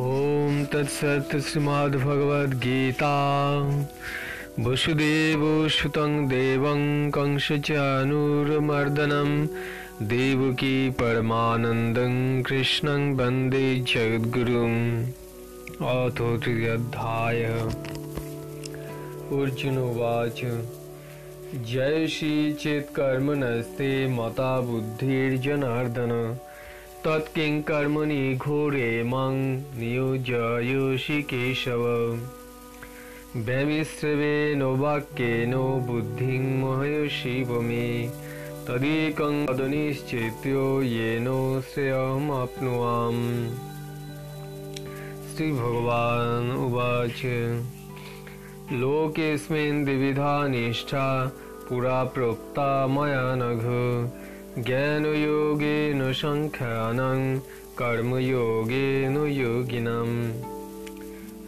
ॐ तत्सत् श्रीमद्भगवद्गीता। वसुदेवसुतं देवं कंसचानूरमर्दनं। देवकी परमानन्दं कृष्णं वंदे जगद्गुरुम्। अथ तृतीयोऽध्याय अर्जुनोवाच जय श्रीचेत्कर्मणस्ते मता बुद्धिर्जनार्दन। तत्किं कर्मणि घोरे मं नियोजयोषि केशव व्यमिश्रवेण वाक्येन बुद्धिं मोहयशिव मे। तदेकं वदनिश्चेत्यो येन श्रेयमप्नुवाम् श्रीभगवान् उवाच। लोकेऽस्मिन् द्विविधा निष्ठा, पुरा प्रोक्ता मया नघ। ज्ञानयोगेन सङ्ख्यानं कर्मयोगेन योगिनं।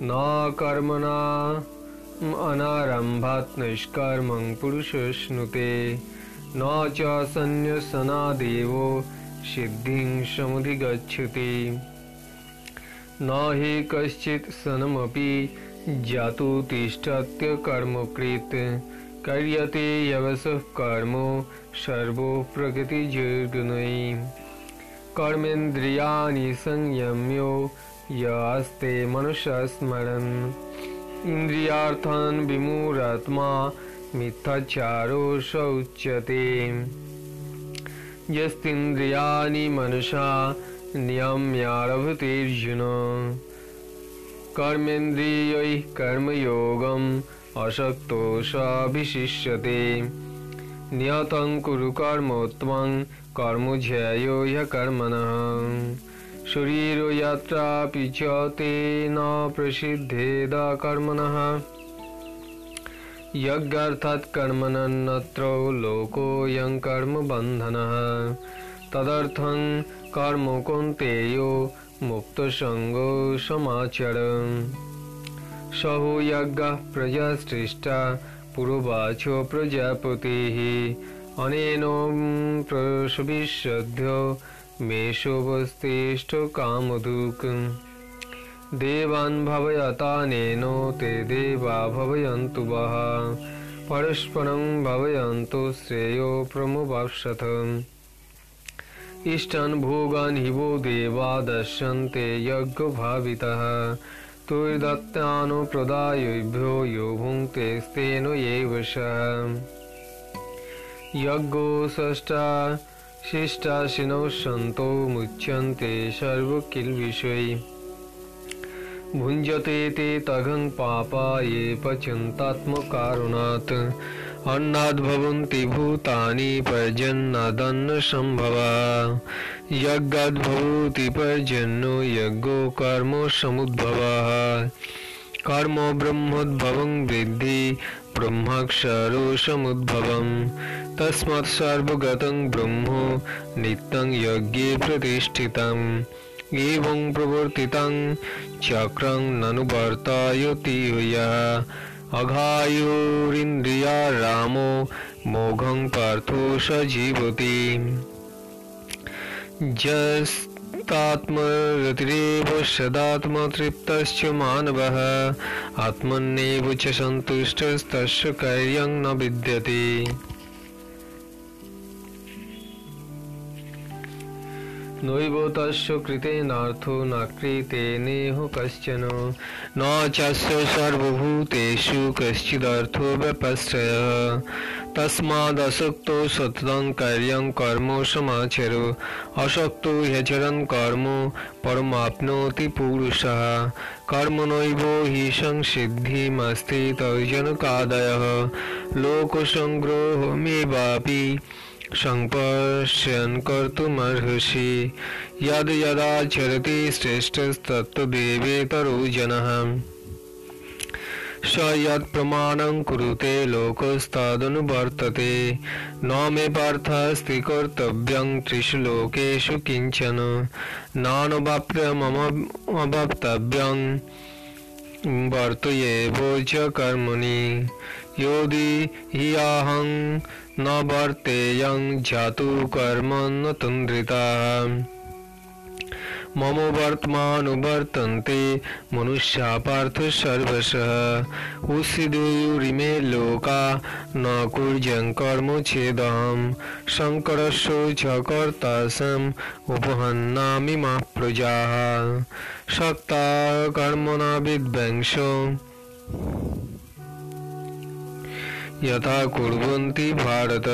न कर्मणा अनारम्भात् निष्कर्मं पुरुषश्नुते न च सन्न्यसनादेवो सिद्धिं समुधिगच्छति। न हि कश्चित् सनमपि जातु तिष्ठत्यकर्मकृत् क्रियते यवसः कर्म सर्वो प्रकृतिजर्गुणैः कर्मेन्द्रियाणि संयम्यो यास्ते मनुष्यस्मरन्। इन्द्रियार्थान् विमूढात्मा मिथ्याचारो स उच्यते यस्तीन्द्रियाणि मनुषा नियम्यारभतेऽर्जुन कर्मेन्द्रियैः कर्मयोगम् असक्तो साभिशिष्यते नियतं कुरु कर्म त्वं कर्म ध्यायो ह्यकर्मणः शरीरो यत्रापि च तेन प्रसिद्धेद कर्मणः। यज्ञार्थात् कर्मणन्नत्र लोकोऽयं कर्मबन्धनः। तदर्थं कर्म कौन्तेयो मुक्तसङ्गो समाचर सहो यज्ञः प्रजासृष्टा पुरोवाचो प्रजापतिः। अनेन प्रसविष्यद्य मेषोपस्तिष्ठ कामधुक् देवान् भवयतानेन, ते देवा भवयन्तु वः। परस्परं भवयन्तु श्रेयो प्रमुवाप्सथ इष्टान् भोगान् हि देवा, दर्शन्ते यज्ञभावितः। सूर्यदत्तानुप्रदायेभ्यो यो भुङ्क्ते स्तेन एव स यज्ञो षष्टाशिष्टाशिनौ सन्तो मुच्यन्ते सर्वकिल्विषये भुञ्जते ते तघं पापा ये पचन्तात्मकारुणात् अन्नाद्भवन्ति भूतानि पर्जन्नादन्नसम्भवा यज्ञाद्भवति पर्जन्यो यज्ञो कर्म समुद्भवः। कर्म ब्रह्मोद्भवं वृद्धि, ब्रह्माक्षरो समुद्भवम् तस्मात् सर्वगतं ब्रह्म नित्यं यज्ञे प्रतिष्ठितम्। एवं प्रवर्तितं चक्रं ननुवर्तायति यः। अघायुरिन्द्रिया रामो मोघं पार्थो स जीवति जस्तात्मरतिरेव सदात्मतृप्तश्च मानवः, आत्मन्नेव च सन्तुष्टस्तस्य कार्यं न विद्यते। নৈব তস্য কৃতেনার্থ না কার্যং কর্ম সমাচর অসক্ত হ্যচরণ কর্ম পরমাপ্নোতি পুরুষ কর্ম নৈব হি সংসিদ্ধিমস্তি তৈজনকাদয় লোকসংগ্রহমেবাপি कर्तुमर्हसि यद् यदाचरति श्रेष्ठस्तत्तदेवेतरो जनः। स यत् प्रमाणं कुरुते लोकस्तदनुवर्तते न मे पार्थस्ति कर्तव्यं त्रिषु लोकेषु किंचन नानुवाप्यमवक्तव्यं वर्तयेव च कर्मणि योदि हियाहं न वर्तेयं जातु कर्म न तुन्द्रिता मम वर्तमानुवर्तन्ते मनुष्या पार्थ सर्वशः उषिदेयुरिमे लोका न कुर्यं कर्मोच्छेदहं शङ्करस्य च कर्तासम् उपहन्नामि मा प्रजाः सक्ता कर्मणा विद्वंसो यथा कुर्वन्ति भारत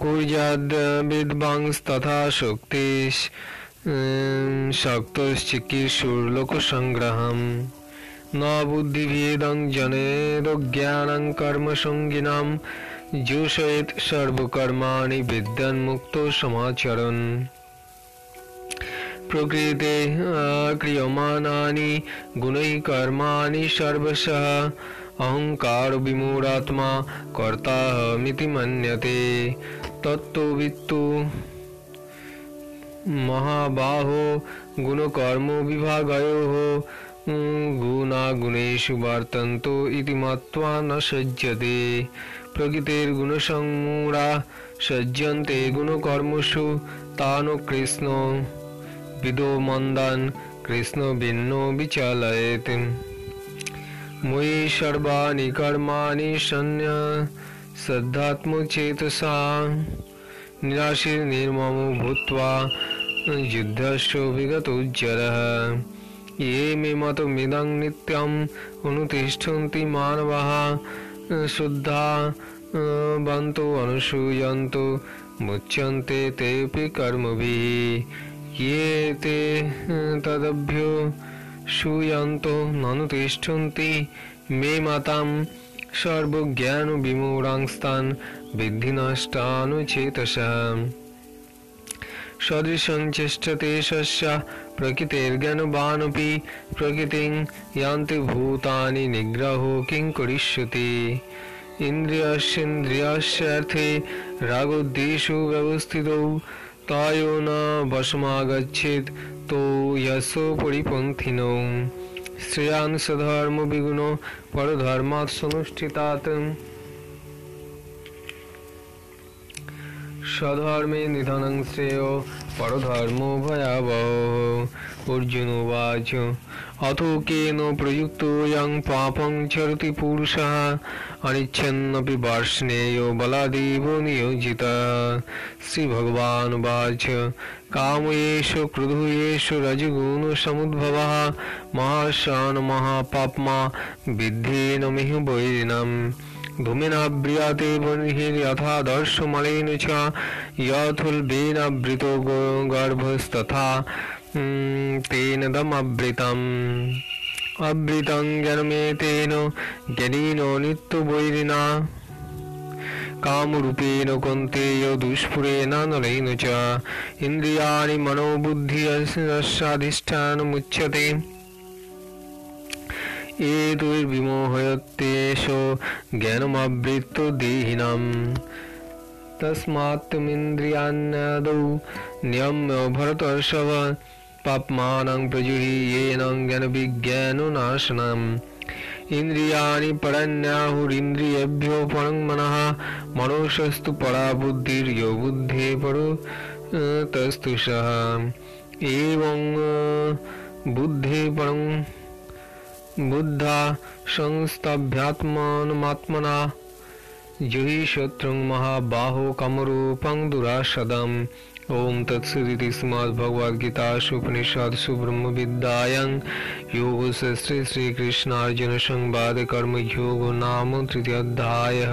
कुर्याद् विद्वांस्तथा शक्तिश् शक्तश्चिकीर्षुर्लोकसङ्ग्रहम् न बुद्धिभेदं जनेदज्ञानं कर्मसङ्गिनां जोषयेत् सर्वकर्माणि विद्यन्मुक्तो समाचरन् प्रकृते क्रियमाणानि गुणैः कर्माणि सर्वशः अहंकार विमूढ़ात्मा कर्ता मिति मन्यते तत्वित्तु महाबाहो गुणकर्मो विभागयोः गुणागुणेषु वर्तन्तो इति मत्वा न सज्जते। प्रकृतिर्गुणसंमूढा सज्जन्ते गुणकर्मसु तानो कृष्ण विदो मन्दान्, कृष्ण भिन्नो विचालयेत्। मयि सर्वाणि कर्माणि शन्य श्रद्धात्मचेतसा निराशिर्निर्ममो भूत्वा युद्धस्य विगतोज्जरः ये मे मतमिदं नित्यम् अनुतिष्ठन्ति मानवाः शुद्धा बन्तो अनुसूयन्तो मुच्यन्ते तेऽपि कर्मभिः ये ते तदभ्यो सूयन्तो ननुतिष्ठन्ति मे मातां सर्वज्ञानविमूढांस्तान् বৃদ্ধি সদৃশং চেষ্টতে শস্য প্রকৃতির্জ্ঞানবানপি প্রকৃতিং ইয়ান্তি ভূতানি নিগ্রহ কিং করিষ্যতি। ইন্দ্রিয়স্যেন্দ্রিয়স্যার্থে রাগোদ্দেশু ব্যবস্থিত, তায়ো না বসমাগচ্ছেদ তো ইয়স পরিপন্থিন। শ্রেয়ান ধর্ম বিগুণ পরধর্মাৎ সমষ্টিতাত परधर्मात् सनुष्ठितात् स्वधर्मे निधनं श्रेयो परधर्मो भयावहो अर्जुनोवाच अथो केन प्रयुक्तोऽयं पापं चरति पुरुषः अनिच्छन्नपि वार्ष्णेयो बलादेव नियोजितः श्रीभगवानुवाच कामयेष क्रुधुयेष रजगुणसमुद्भवः महाशान महापाप्मा विद्धेन मिह वैरिणम् ভূমিনাব্রিয়াতে বর্ণহীন যথা দর্শমালেন চ ইয়থুলবেনাবৃত গর্ভস্তথা তেন দমবৃতম অবৃতং জন্মে তেন জ্ঞানীন নিত্য বৈরিনা কামরূপেণ কন্তেয় দুষ্পুরেণ নলেন চ ইন্দ্রিয়াণি মনোবুদ্ধি অস্যাধিষ্ঠানমুচ্যতে देहिनाम् तस्मात्तमिन्द्रियाण्यादौ नियम्य भरतर्षभ पाप्मानं प्रजुहि येन ज्ञानविज्ञानो नाशनम् इन्द्रियाणि परन्याहुरिन्द्रियेभ्यो परं मनः मनोषस्तु परा बुद्धिर्यो बुद्धे परो तस्तु सः एवं बुद्धे परं बुद्धा संस्तभ्यात्मात्मना जुहि शत्रुं महाबाहो कमरूपं दुरासदम् ओम तत्सदिति श्रीमद्भगवद्गीतासु उपनिषदसु ब्रह्मविद्यायां संवाद कर्म योग नाम तृतीय अध्याय